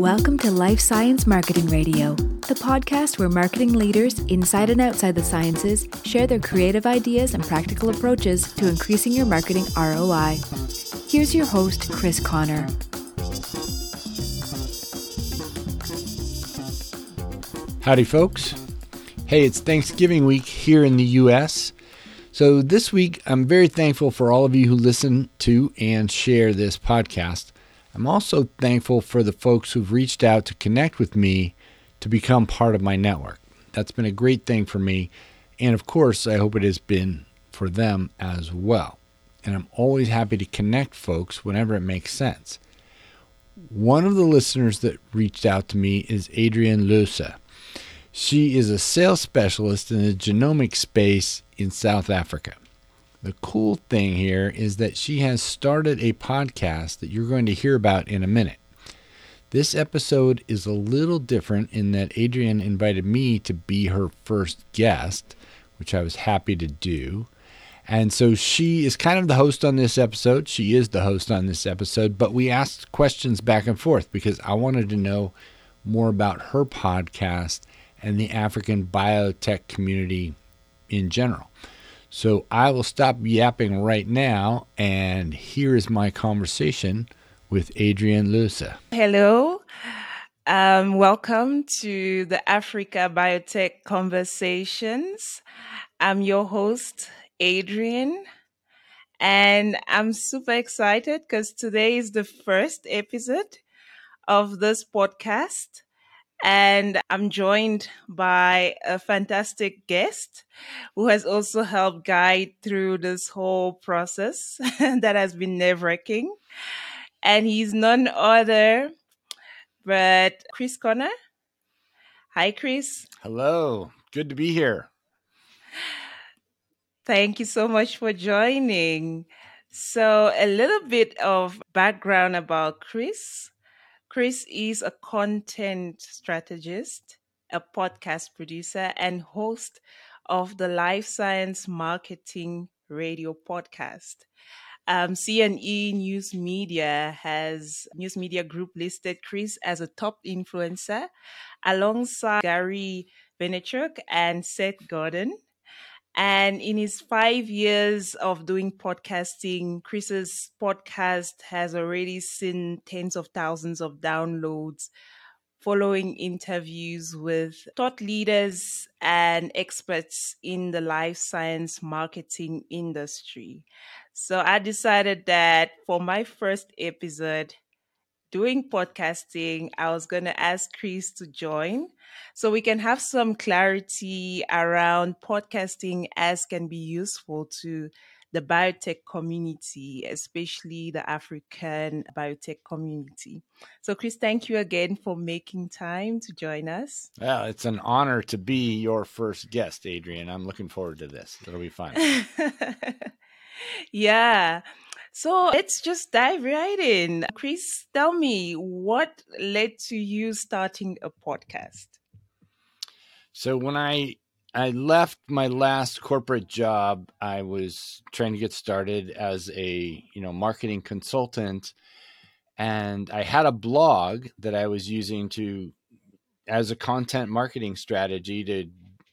Welcome to Life Science Marketing Radio, the podcast where marketing leaders inside and outside the sciences share their creative ideas and practical approaches to increasing your marketing ROI. Here's your host, Chris Connor. Howdy, folks. Hey, it's Thanksgiving week here in the U.S. So, this week, I'm very thankful for all of you who listen to and share this podcast. I'm also thankful for the folks who've reached out to connect with me to become part of my network. That's been a great thing for me. And of course, I hope it has been for them as well. And I'm always happy to connect folks whenever it makes sense. One of the listeners that reached out to me is Adrienne Leussa. She is a sales specialist in the genomic space in South Africa. The cool thing here is that she has started a podcast that you're going to hear about in a minute. This episode is a little different in that Adrienne invited me to be her first guest, which I was happy to do. And so she is kind of the host on this episode. She is the host on this episode, but we asked questions back and forth because I wanted to know more about her podcast and the African biotech community in general. So I will stop yapping right now, and here is my conversation with Adrienne Leussa. Hello. Um, welcome to the Africa Biotech Conversations. I'm your host, Adrienne, and I'm super excited because today is the first episode of this podcast. And I'm joined by a fantastic guest who has also helped guide through this whole process that has been nerve wracking. And he's none other but Chris Connor. Hi, Chris. Hello. Good to be here. Thank you so much for joining. So, a little bit of background about Chris. Chris is a content strategist, a podcast producer, and host of the Life Science Marketing Radio podcast. Um, CNE News Media has News Media Group listed Chris as a top influencer alongside Gary Vaynerchuk and Seth Godin. And in his five years of doing podcasting, Chris's podcast has already seen tens of thousands of downloads following interviews with thought leaders and experts in the life science marketing industry. So I decided that for my first episode, doing podcasting, I was going to ask Chris to join so we can have some clarity around podcasting as can be useful to the biotech community, especially the African biotech community. So, Chris, thank you again for making time to join us. Yeah, it's an honor to be your first guest, Adrienne. I'm looking forward to this. It'll be fun. yeah. So let's just dive right in. Chris, tell me what led to you starting a podcast? So when I I left my last corporate job, I was trying to get started as a, you know, marketing consultant and I had a blog that I was using to as a content marketing strategy to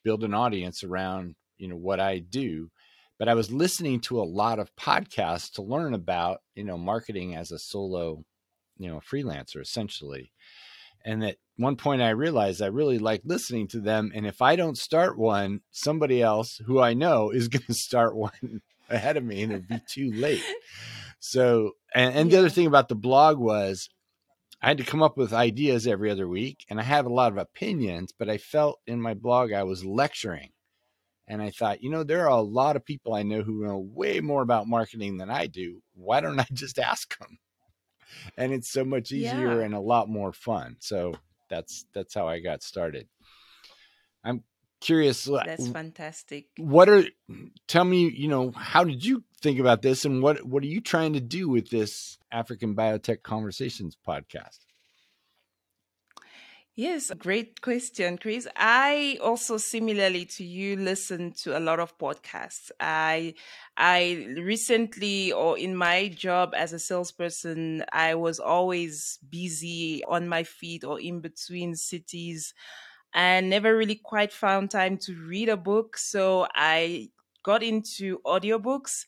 build an audience around, you know, what I do but I was listening to a lot of podcasts to learn about, you know, marketing as a solo, you know, freelancer essentially. And at one point I realized I really like listening to them. And if I don't start one, somebody else who I know is going to start one ahead of me and it'd be too late. So, and, and the other thing about the blog was I had to come up with ideas every other week and I have a lot of opinions, but I felt in my blog I was lecturing and I thought, you know, there are a lot of people I know who know way more about marketing than I do. Why don't I just ask them? And it's so much easier yeah. and a lot more fun. So that's that's how I got started. I'm curious. That's fantastic. What are tell me, you know, how did you think about this and what what are you trying to do with this African Biotech Conversations podcast? Yes, great question, Chris. I also similarly to you listen to a lot of podcasts. I I recently or in my job as a salesperson, I was always busy on my feet or in between cities and never really quite found time to read a book. So I got into audiobooks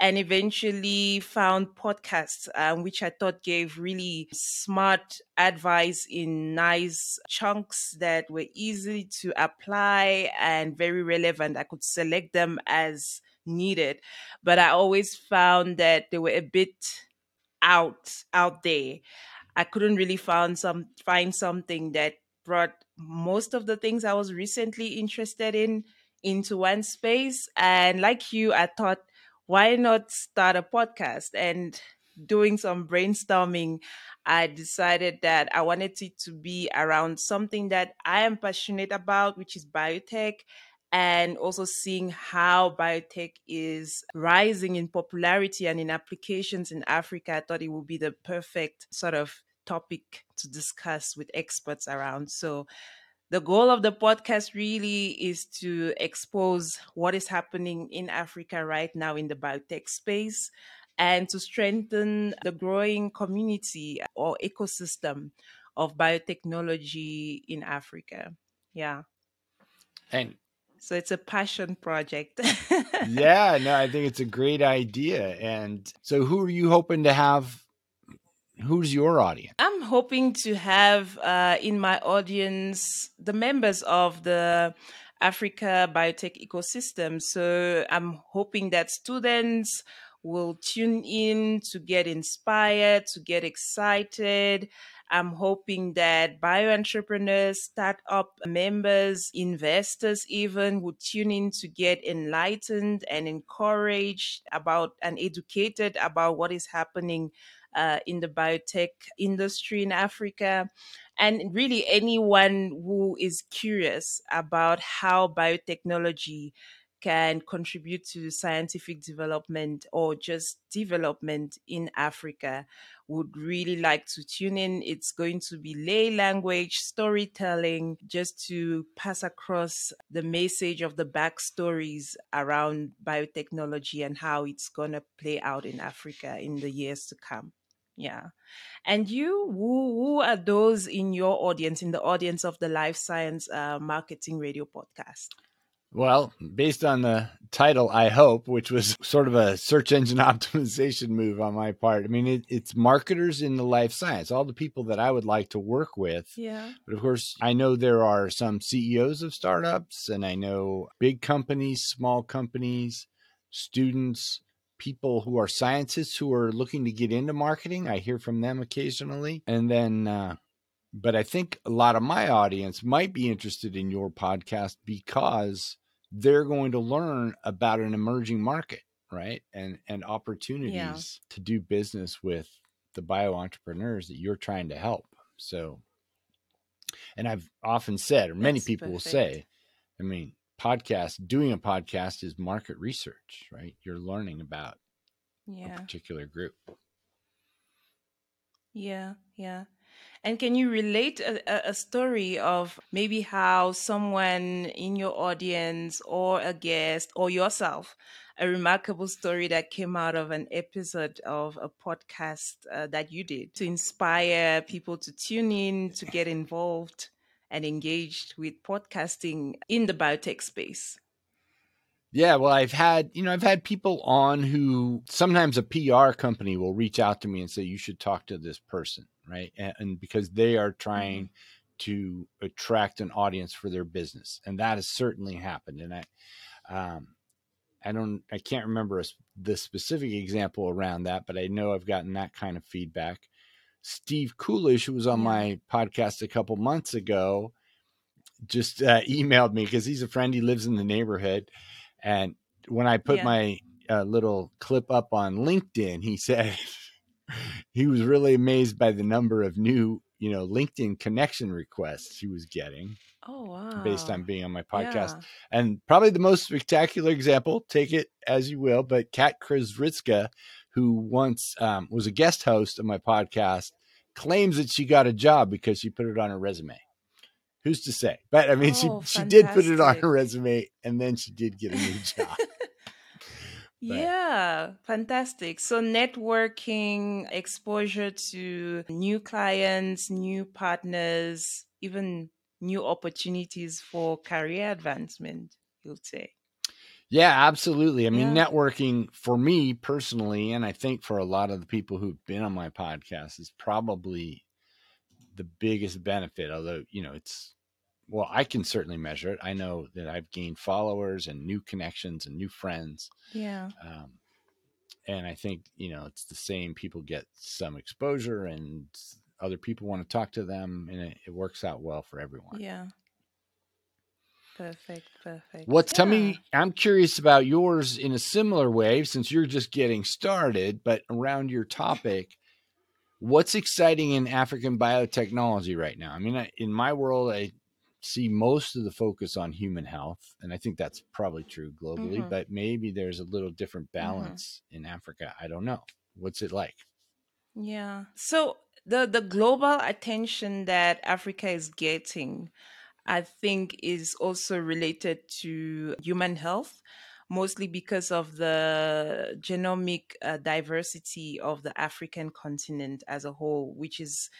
and eventually found podcasts, um, which I thought gave really smart advice in nice chunks that were easy to apply and very relevant. I could select them as needed, but I always found that they were a bit out out there. I couldn't really find some find something that brought most of the things I was recently interested in into one space. And like you, I thought why not start a podcast? And doing some brainstorming, I decided that I wanted it to be around something that I am passionate about, which is biotech, and also seeing how biotech is rising in popularity and in applications in Africa. I thought it would be the perfect sort of topic to discuss with experts around. So the goal of the podcast really is to expose what is happening in Africa right now in the biotech space and to strengthen the growing community or ecosystem of biotechnology in Africa. Yeah. And so it's a passion project. yeah, no, I think it's a great idea. And so who are you hoping to have who's your audience? I'm hoping to have uh, in my audience the members of the Africa biotech ecosystem. So I'm hoping that students will tune in to get inspired, to get excited. I'm hoping that bio entrepreneurs, startup members, investors even would tune in to get enlightened and encouraged about and educated about what is happening uh, in the biotech industry in Africa. And really, anyone who is curious about how biotechnology can contribute to scientific development or just development in Africa would really like to tune in. It's going to be lay language storytelling just to pass across the message of the backstories around biotechnology and how it's going to play out in Africa in the years to come. Yeah. And you, who, who are those in your audience, in the audience of the Life Science uh, Marketing Radio podcast? Well, based on the title, I hope, which was sort of a search engine optimization move on my part. I mean, it, it's marketers in the life science, all the people that I would like to work with. Yeah. But of course, I know there are some CEOs of startups, and I know big companies, small companies, students, people who are scientists who are looking to get into marketing. I hear from them occasionally. And then, uh, but I think a lot of my audience might be interested in your podcast because they're going to learn about an emerging market, right? And and opportunities yeah. to do business with the bio entrepreneurs that you're trying to help. So, and I've often said, or many That's people perfect. will say, I mean, podcast doing a podcast is market research right? You're learning about yeah. a particular group. Yeah yeah. And can you relate a, a, story of maybe how someone in your audience or a guest or yourself a remarkable story that came out of an episode of a podcast uh, that you did to inspire people to tune in to get involved and engaged with podcasting in the biotech space? Yeah, well, I've had, you know, I've had people on who sometimes a PR company will reach out to me and say, you should talk to this person, right? And, and because they are trying mm-hmm. to attract an audience for their business. And that has certainly happened. And I, um, I don't, I can't remember a, the specific example around that, but I know I've gotten that kind of feedback. Steve Coolish, who was on my podcast a couple months ago, just uh, emailed me because he's a friend. He lives in the neighborhood. And when I put yeah. my uh, little clip up on LinkedIn, he said he was really amazed by the number of new, you know, LinkedIn connection requests he was getting. Oh, wow. Based on being on my podcast. Yeah. And probably the most spectacular example, take it as you will, but Kat Krzywicka, who once um, was a guest host of my podcast, claims that she got a job because she put it on her resume. who's to say? But I mean, Oh, she she did put it on her resume, and then she did get a new job. But- Yeah, fantastic. So networking, exposure to new clients, new partners, even new opportunities for career advancement, you'd say. Yeah, absolutely. I mean, Yeah. networking for me personally, and I think for a lot of the people who've been on my podcast, is probably the biggest benefit. Although, you know, it's, well, I can certainly measure it. I know that I've gained followers and new connections and new friends. Yeah. Um, and I think, you know, it's the same. People get some exposure and other people want to talk to them, and it, it works out well for everyone. Yeah. Perfect. Perfect. What's tell me? I'm curious about yours in a similar way, since you're just getting started. But around your topic, what's exciting in African biotechnology right now? I mean, I, in my world, I see most of the focus on human health, and I think that's probably true globally. Mhm. But maybe there's a little different balance in Africa. I don't know. What's it like? Yeah. So the the global attention that Africa is getting, I think, is also related to human health, mostly because of the genomic uh, diversity of the African continent as a whole, which is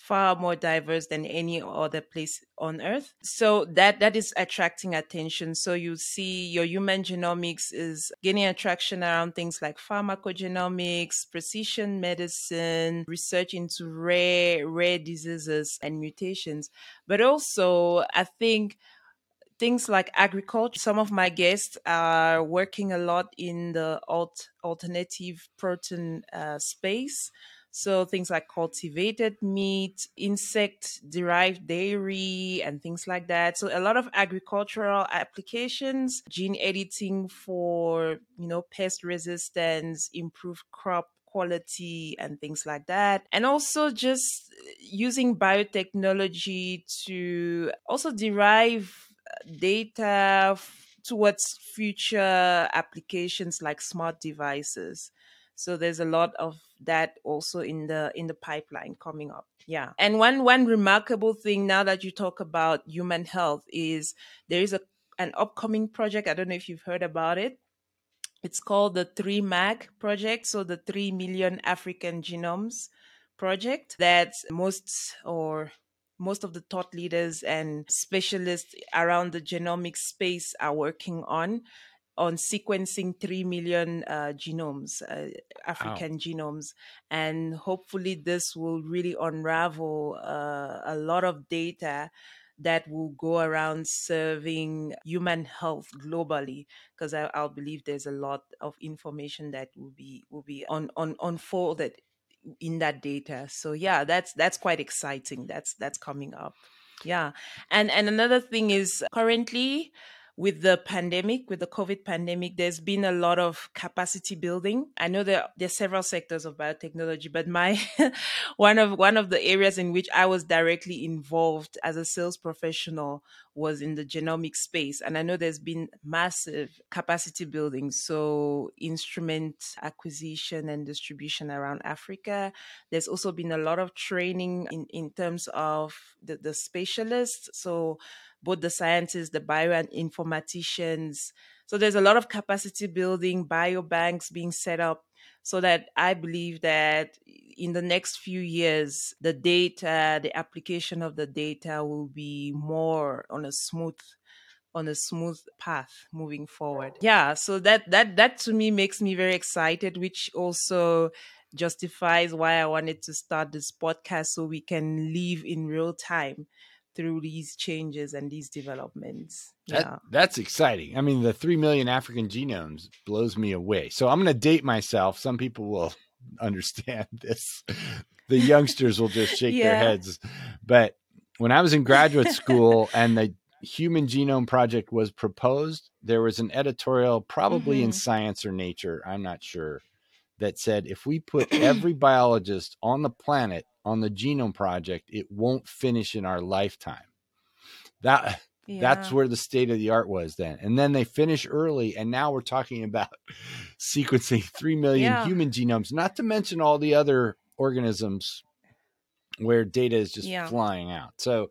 far more diverse than any other place on earth so that that is attracting attention so you see your human genomics is gaining attraction around things like pharmacogenomics precision medicine research into rare rare diseases and mutations but also i think things like agriculture. Some of my guests are working a lot in the alt- alternative protein uh, space. So things like cultivated meat, insect derived dairy, and things like that. So a lot of agricultural applications, gene editing for, you know, pest resistance, improved crop quality and things like that. And also just using biotechnology to also derive uh, data f- towards future applications like smart devices so there's a lot of that also in the in the pipeline coming up. Yeah. And one one remarkable thing now that you talk about human health is there is a an upcoming project i don't know if you've heard about it. It's called the 3 mag project so the 3 million african genomes project that most or most of the thought leaders and specialists around the genomic space are working on on sequencing 3 million uh, genomes uh, african genomes. And hopefully this will really unravel uh, a lot of data that will go around serving human health globally. Because I, i'll believe there's a lot of information that will be will be on, on unfolded in that data. So yeah that's that's quite exciting. That's that's coming up. Yeah. And and another thing is currently with the pandemic with the covid pandemic there's been a lot of capacity building. I know there there's several sectors of biotechnology but my one of one of the areas in which i was directly involved as a sales professional was in the genomic space. And i know there's been massive capacity building. So instrument acquisition and distribution around africa there's also been a lot of training in in terms of the, the specialists. So both the scientists, the bio and informaticians. So there's a lot of capacity building, biobanks being set up so that I believe that in the next few years, the data, the application of the data will be more on a smooth on a smooth path moving forward. Yeah, so that that that to me makes me very excited, which also justifies why I wanted to start this podcast so we can live in real time through these changes and these developments. That, Yeah. That's exciting. I mean, the 3 million African genomes blows me away. So I'm going to date myself. Some people will understand this. The youngsters will just shake their heads. But when I was in graduate school and the Human Genome Project was proposed, there was an editorial, probably in Mhm. Science or Nature, I'm not sure, that said if we put every biologist on the planet on the Genome Project, it won't finish in our lifetime. That that's where the state of the art was then. And then they finish early, and now we're talking about sequencing 3 million Yeah. human genomes, not to mention all the other organisms where data is just Yeah. flying out. So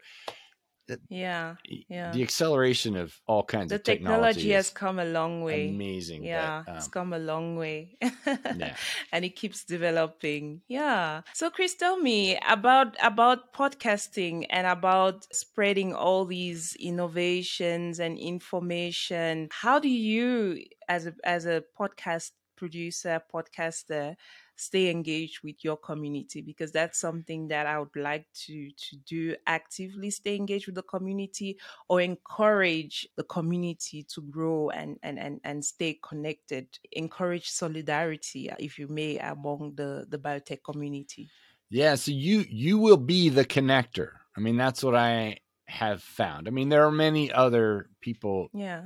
yeah, yeah. the acceleration of all kinds The of technology has come a long way. amazing. Yeah, but, it's um, come a long way. yeah. and it keeps developing. Yeah. So Chris, tell me about about podcasting and about spreading all these innovations and information. How do you as a as a podcast producer, podcaster, stay engaged with your community because that's something that I would like to to do actively stay engaged with the community or encourage the community to grow and and and, and stay connected encourage solidarity uh, if you may among the the biotech community Yeah, so you you will be the connector. I mean, that's what I have found. I mean, there are many other people yeah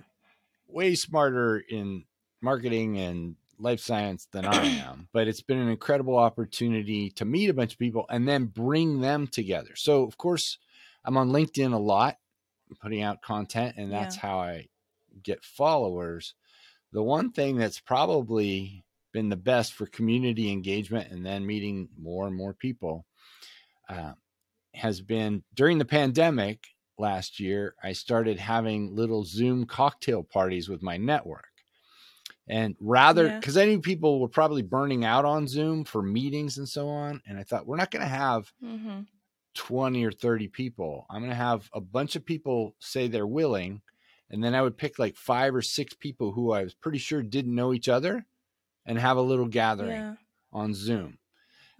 way smarter in marketing and life science than I am, but it's been an incredible opportunity to meet a bunch of people and then bring them together. So, of course, I'm on LinkedIn a lot, putting out content, and that's Yeah. how I get followers. The one thing that's probably been the best for community engagement and then meeting more and more people uh, has been during the pandemic last year. I started having little Zoom cocktail parties with my network. And rather, Yeah. because I knew people were probably burning out on Zoom for meetings and so on. And I thought, we're not going to have mm-hmm. 20 or 30 people. I'm going to have a bunch of people say they're willing. And then I would pick like five or six people who I was pretty sure didn't know each other and have a little gathering yeah on Zoom.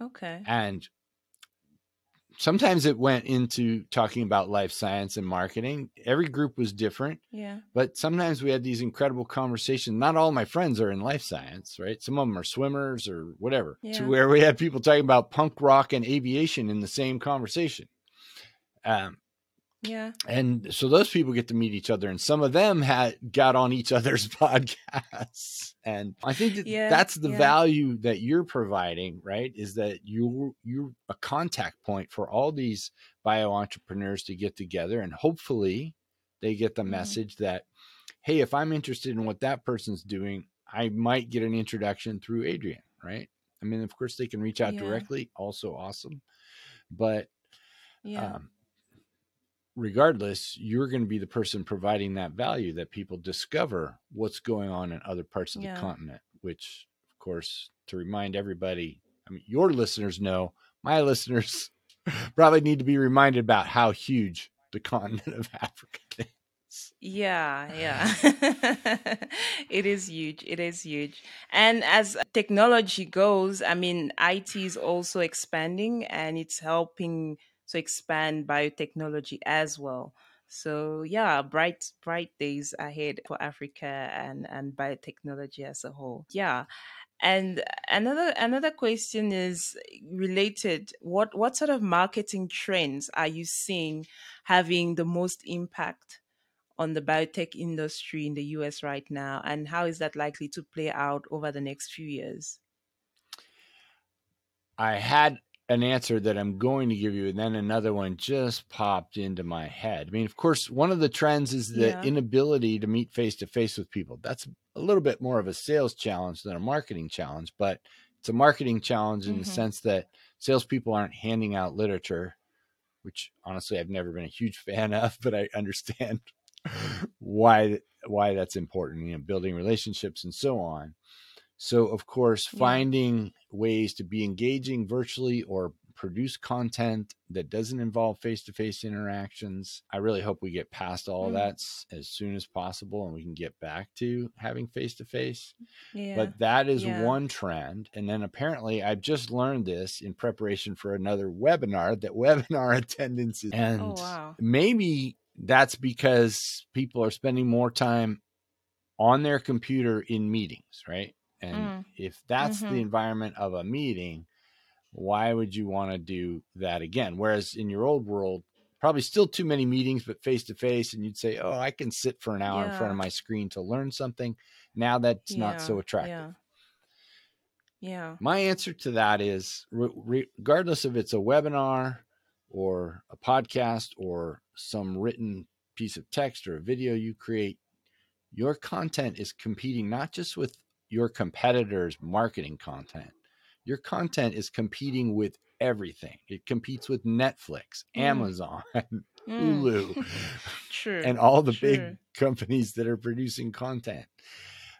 okay And sometimes it went into talking about life science and marketing. Every group was different, yeah but sometimes we had these incredible conversations. Not all my friends are in life science, right? Some of them are swimmers or whatever, Yeah. to where we had people talking about punk rock and aviation in the same conversation. Um, yeah and so those people get to meet each other and some of them had got on each other's podcasts and i think that Yeah, that's the yeah. value that you're providing right is that you're you're a contact point for all these bio entrepreneurs to get together and hopefully they get the Mhm. message that hey if i'm interested in what that person's doing i might get an introduction through adrienne right i mean of course they can reach out Yeah. directly also awesome but yeah um, regardless, you're going to be the person providing that value that people discover what's going on in other parts of Yeah. the continent, which, of course, to remind everybody, I mean, your listeners know, my listeners probably need to be reminded about how huge the continent of Africa is. Yeah, yeah. it is huge. It is huge. And as technology goes, I mean, IT is also expanding and it's helping to expand biotechnology as well. So yeah, bright bright days ahead for Africa and and biotechnology as a whole. Yeah. And another another question is related. What what sort of marketing trends are you seeing having the most impact on the biotech industry in the US right now, and how is that likely to play out over the next few years? I had an answer that I'm going to give you, and then another one just popped into my head. I mean, of course, one of the trends is the Yeah. inability to meet face to face with people. That's a little bit more of a sales challenge than a marketing challenge, but it's a marketing challenge in the Mhm. sense that salespeople aren't handing out literature, which honestly I've never been a huge fan of, but I understand why why that's important. You know, building relationships and so on. So, of course, Yeah. Ways to be engaging virtually or produce content that doesn't involve face to face interactions. I really hope we get past all of Mm. that as soon as possible and we can get back to having face to face. Yeah. But that is Yeah. one trend. And then apparently, I've just learned this in preparation for another webinar that webinar attendance is. And oh wow. maybe that's because people are spending more time on their computer in meetings, right? And Mm. if that's the Mhm. environment of a meeting, why would you want to do that again? Whereas in your old world, probably still too many meetings, but face to face, and you'd say, "Oh, I can sit for an hour in front of my screen to learn something." Now that's not so attractive. Yeah. Yeah. My answer to that is re- regardless if it's a webinar or a podcast or some written piece of text or a video you create, your content is competing not just with your competitors' marketing content, your content is competing with everything. It competes with Netflix, mm. Amazon, mm. Hulu, True. and all the True. big companies that are producing content.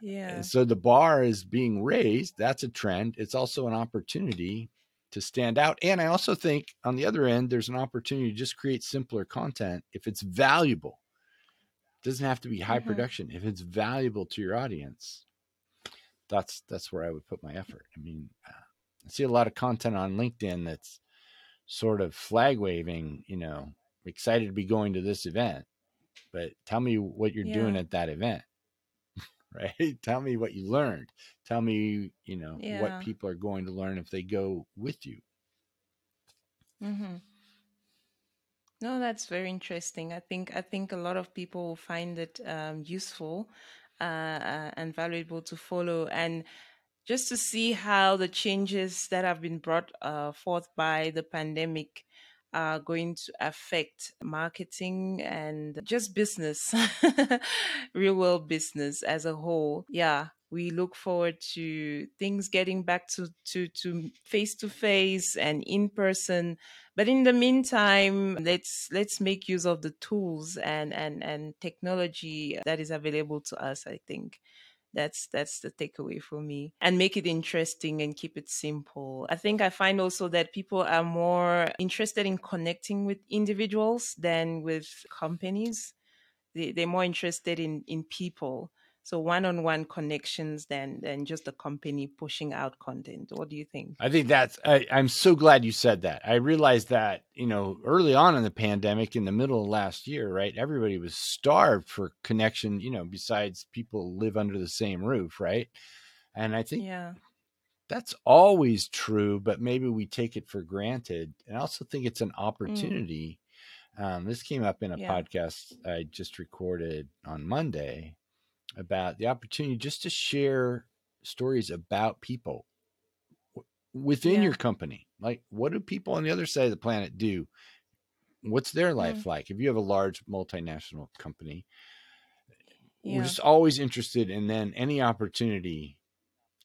Yeah. And so the bar is being raised. That's a trend. It's also an opportunity to stand out. And I also think on the other end, there's an opportunity to just create simpler content if it's valuable. It doesn't have to be high mm-hmm. production. If it's valuable to your audience, that's that's where I would put my effort. I mean, uh, I see a lot of content on LinkedIn that's sort of flag waving, you know, excited to be going to this event, but tell me what you're yeah. doing at that event. right? Tell me what you learned. Tell me, you know, yeah. what people are going to learn if they go with you. Mhm. No, that's very interesting. I think I think a lot of people will find it um, useful uh, uh, and valuable to follow, and just to see how the changes that have been brought uh, forth by the pandemic are going to affect marketing and just business, real world business as a whole. Yeah, we look forward to things getting back to to to face to face and in person. But in the meantime let's let's make use of the tools and and and technology that is available to us i think. That's that's the takeaway for me. And make it interesting and keep it simple. I think i find also that people are more interested in connecting with individuals than with companies. They, they're more interested in in people so one-on-one connections than than just a company pushing out content what do you think i think that's I, i'm so glad you said that i realized that you know early on in the pandemic in the middle of last year right everybody was starved for connection you know besides people live under the same roof right and i think yeah that's always true but maybe we take it for granted and i also think it's an mm. opportunity mm. um, this came up in a yeah. podcast i just recorded on monday about the opportunity just to share stories about people within yeah. your company. Like, what do people on the other side of the planet do? What's their life mm. like? If you have a large multinational company, yeah. we're just always interested And then any opportunity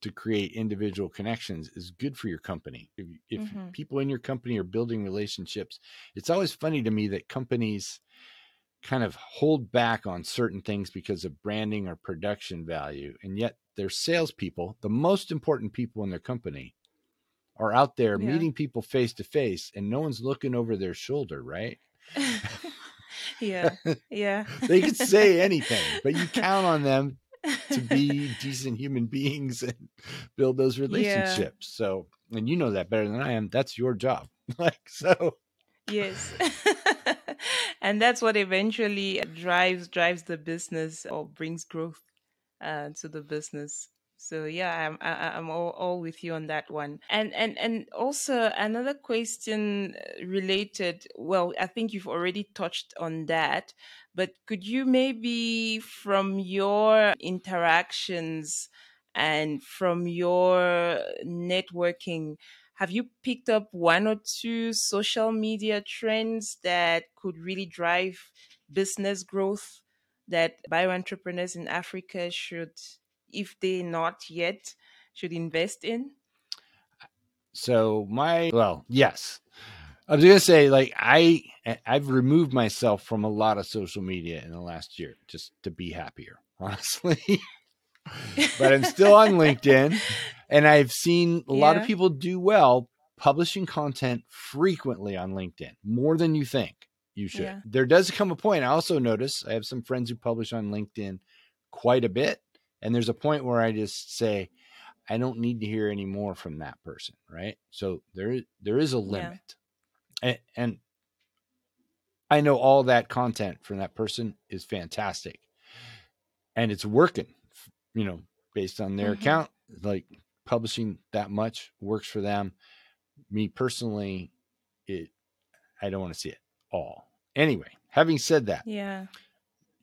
to create individual connections is good for your company. If, if mm-hmm. people in your company are building relationships, it's always funny to me that companies kind of hold back on certain things because of branding or production value. And yet their salespeople, the most important people in their company, are out there yeah. meeting people face to face and no one's looking over their shoulder, right? yeah. Yeah. they could say anything, but you count on them to be decent human beings and build those relationships. Yeah. So, and you know that better than I am. That's your job. like, so. Yes and that's what eventually drives drives the business or brings growth uh, to the business. So yeah i'm I, i'm all, all with you on that one. And and and also another question uh, related well i think you've already touched on that but could you maybe from your interactions and from your networking have you picked up one or two social media trends that could really drive business growth that bio entrepreneurs in Africa should, if they not yet, should invest in? So my well, yes. I was gonna say, like I I've removed myself from a lot of social media in the last year just to be happier, honestly. but I'm still on LinkedIn. And I've seen a yeah. lot of people do well publishing content frequently on LinkedIn, more than you think you should. Yeah. There does come a point. I also notice I have some friends who publish on LinkedIn quite a bit. And there's a point where I just say, I don't need to hear any more from that person, right? So there, there is a limit, yeah. and, and I know all that content from that person is fantastic, and it's working, you know, based on their mm-hmm. account. Like publishing that much works for them. Me personally, it I don't want to see it all. Anyway, having said that, yeah,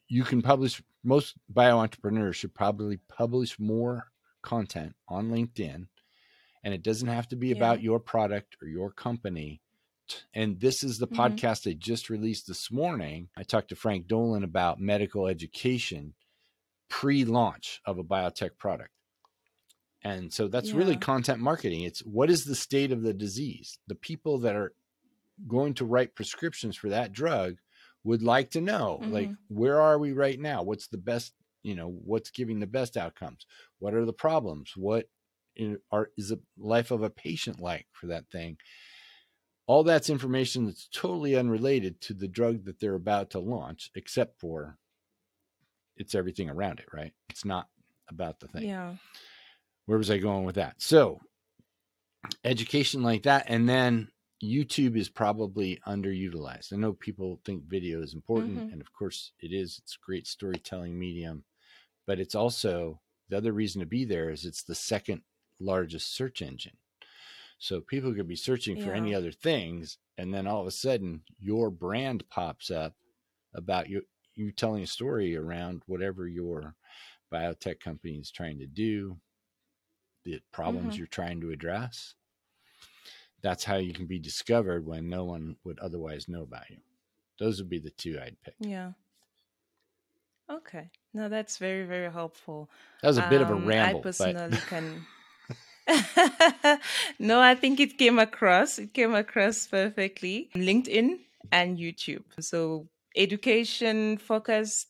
you can publish. Most bio entrepreneurs should probably publish more content on LinkedIn, and it doesn't have to be yeah. about your product or your company. And this is the mm-hmm. podcast I just released this morning. I talked to Frank Dolan about medical education pre launch of a biotech product And so that's really content marketing. It's what is the state of the disease? The people that are going to write prescriptions for that drug would like to know like mm-hmm. where are we right now? What's the best, you know, what's giving the best outcomes? What are the problems? What in- are is the life of a patient like for that thing? All that's information that's totally unrelated to the drug that they're about to launch, except for it's everything around it, right? It's not about the thing Yeah. Where was I going with that? So, education like that, and then YouTube is probably underutilized. I know people think video is important, Mhm. and of course it is. It's a great storytelling medium, but it's also the other reason to be there is it's the second largest search engine. So people could be searching for any other things, and then all of a sudden your brand pops up about you you telling a story around whatever your biotech company is trying to do, the problems Mhm. you're trying to address. That's how you can be discovered when no one would otherwise know about you. Those would be the two I'd pick. Yeah. Okay. No, that's very, very helpful. That was a bit of a Um, ramble, I personally but can. no, I think it came across. It came across perfectly. LinkedIn and YouTube. So education focused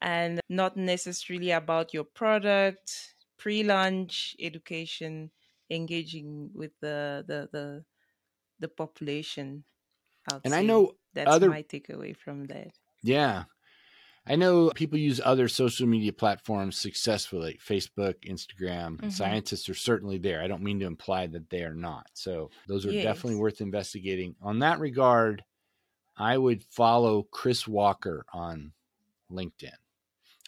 and not necessarily about your product. Pre-launch education, engaging with the the the, the population. I'd and I know that's other my takeaway from that. Yeah. I know people use other social media platforms successfully Facebook, Instagram. Mhm. Scientists are certainly there. I don't mean to imply that they are not. So, those are definitely worth investigating. On that regard, I would follow Chris Walker on LinkedIn.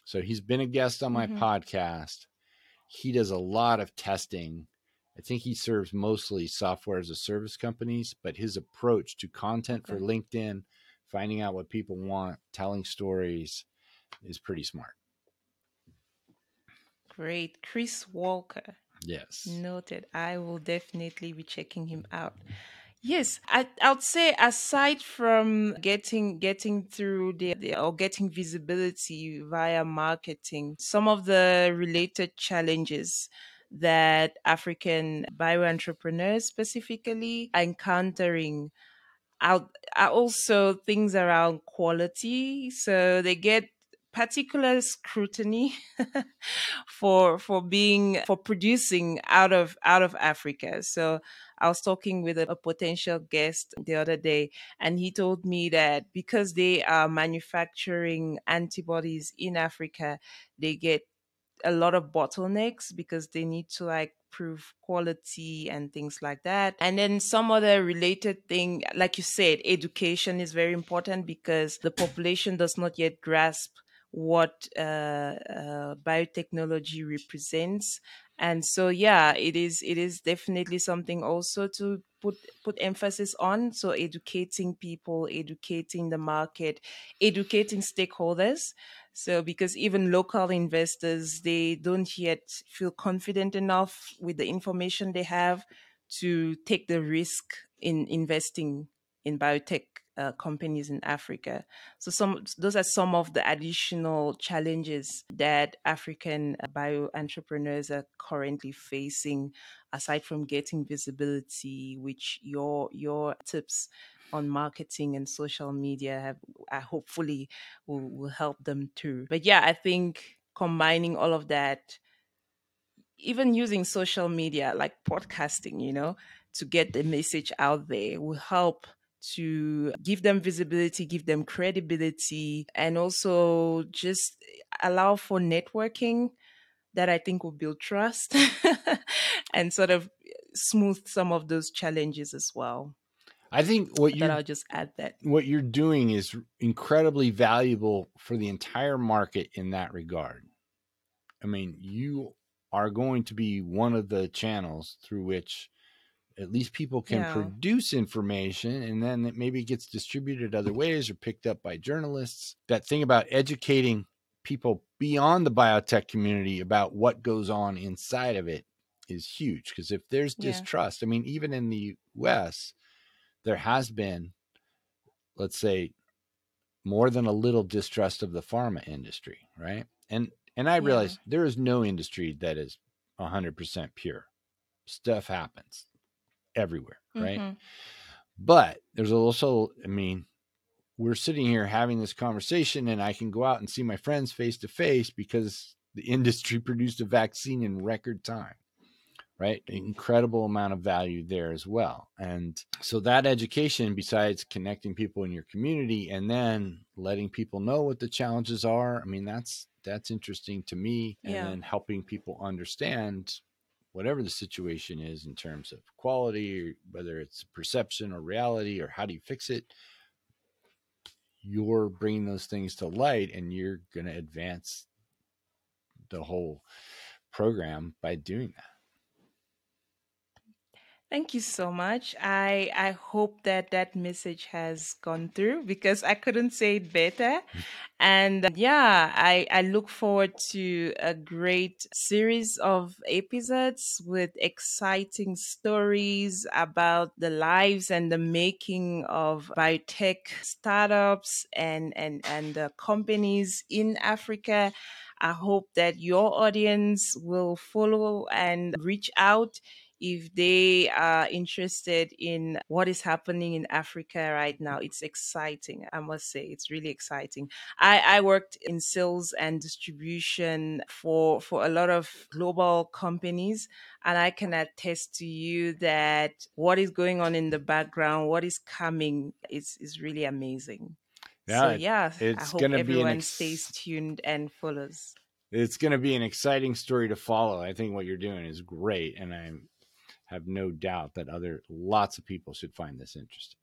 So, he's been a guest on my Mhm. podcast. He does a lot of testing. I think he serves mostly software as a service companies, but his approach to content for LinkedIn, finding out what people want, telling stories is pretty smart. Great, Chris Walker. Yes. Noted. I will definitely be checking him out. Yes, I I'd say aside from getting getting through the, the or getting visibility via marketing, some of the related challenges that African bio entrepreneurs specifically are encountering out are also things around quality. So they get particular scrutiny for for being for producing out of out of Africa. So I was talking with a, a potential guest the other day, and he told me that because they are manufacturing antibodies in Africa, they get a lot of bottlenecks because they need to like prove quality and things like that. And then some other related thing, like you said, education is very important because the population does not yet grasp what uh, uh, biotechnology represents. And so, yeah, it is. It is definitely something also to put put emphasis on. So, educating people, educating the market, educating stakeholders. So, because even local investors, they don't yet feel confident enough with the information they have to take the risk in investing in biotech uh, companies in Africa. So, some those are some of the additional challenges that African bio entrepreneurs are currently facing, aside from getting visibility, which your your tips on marketing and social media have uh, hopefully will, will help them too. But yeah, I think combining all of that, even using social media like podcasting, you know, to get the message out there will help to give them visibility, give them credibility, and also just allow for networking that I think will build trust and sort of smooth some of those challenges as well. I think what That you I'll just add that. what you're doing is incredibly valuable for the entire market in that regard. I mean, you are going to be one of the channels through which at least people can Yeah. produce information and then it maybe gets distributed other ways or picked up by journalists. That thing about educating people beyond the biotech community about what goes on inside of it is huge because if there's Yeah. distrust, I mean, even in the US, there has been, let's say, more than a little distrust of the pharma industry, right? And and I Yeah. realize there is no industry that is 100% pure. Stuff happens everywhere, right? Mhm. But there's also, I mean, we're sitting here having this conversation, and I can go out and see my friends face to face because the industry produced a vaccine in record time, right? Incredible amount of value there as well. And so that education, besides connecting people in your community and then letting people know what the challenges are, I mean, that's that's interesting to me. And Yeah. then helping people understand whatever the situation is in terms of quality, whether it's perception or reality, or how do you fix it, you're bringing those things to light and you're going to advance the whole program by doing that. Thank you so much. I I hope that that message has gone through because I couldn't say it better. And yeah, I I look forward to a great series of episodes with exciting stories about the lives and the making of biotech startups and and and the companies in Africa. I hope that your audience will follow and reach out if they are interested in what is happening in Africa right now. It's exciting, I must say. It's really exciting. I, I worked in sales and distribution for for a lot of global companies, and I can attest to you that what is going on in the background, what is coming, is is really amazing. Yeah, so yeah, I hope gonna be everyone ex- stays tuned and follows. It's going to be an exciting story to follow. I think what you're doing is great, and I have no doubt that other lots of people should find this interesting.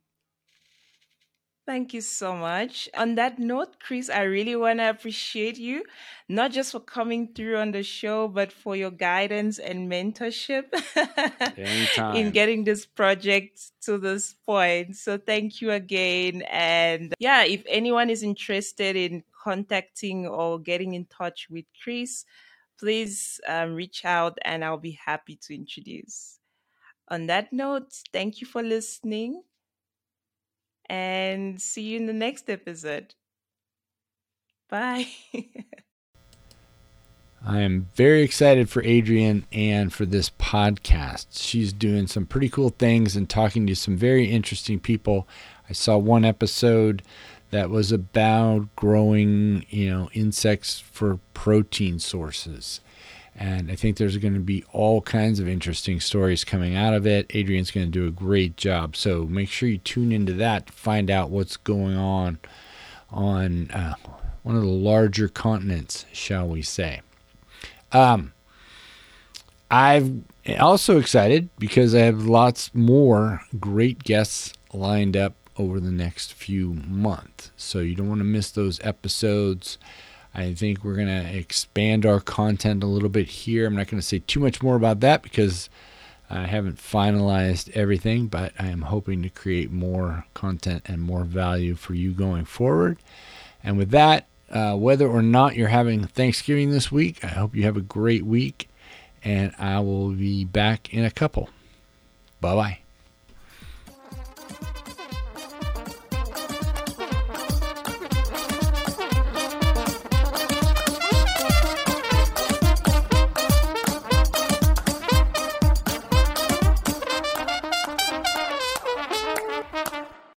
Thank you so much. On that note, Chris, I really want to appreciate you, not just for coming through on the show, but for your guidance and mentorship in getting this project to this point. So thank you again. And yeah, if anyone is interested in contacting or getting in touch with Chris, please um, reach out and I'll be happy to introduce. On that note, thank you for listening and see you in the next episode. Bye. I am very excited for Adrienne and for this podcast. She's doing some pretty cool things and talking to some very interesting people. I saw one episode that was about growing, you know, insects for protein sources. And I think there's going to be all kinds of interesting stories coming out of it. Adrienne's going to do a great job. So make sure you tune into that to find out what's going on on uh, one of the larger continents, shall we say. Um, I'm also excited because I have lots more great guests lined up over the next few months. So you don't want to miss those episodes. I think we're going to expand our content a little bit here. I'm not going to say too much more about that because I haven't finalized everything, but I am hoping to create more content and more value for you going forward. And with that, uh, whether or not you're having Thanksgiving this week, I hope you have a great week, and I will be back in a couple. Bye bye.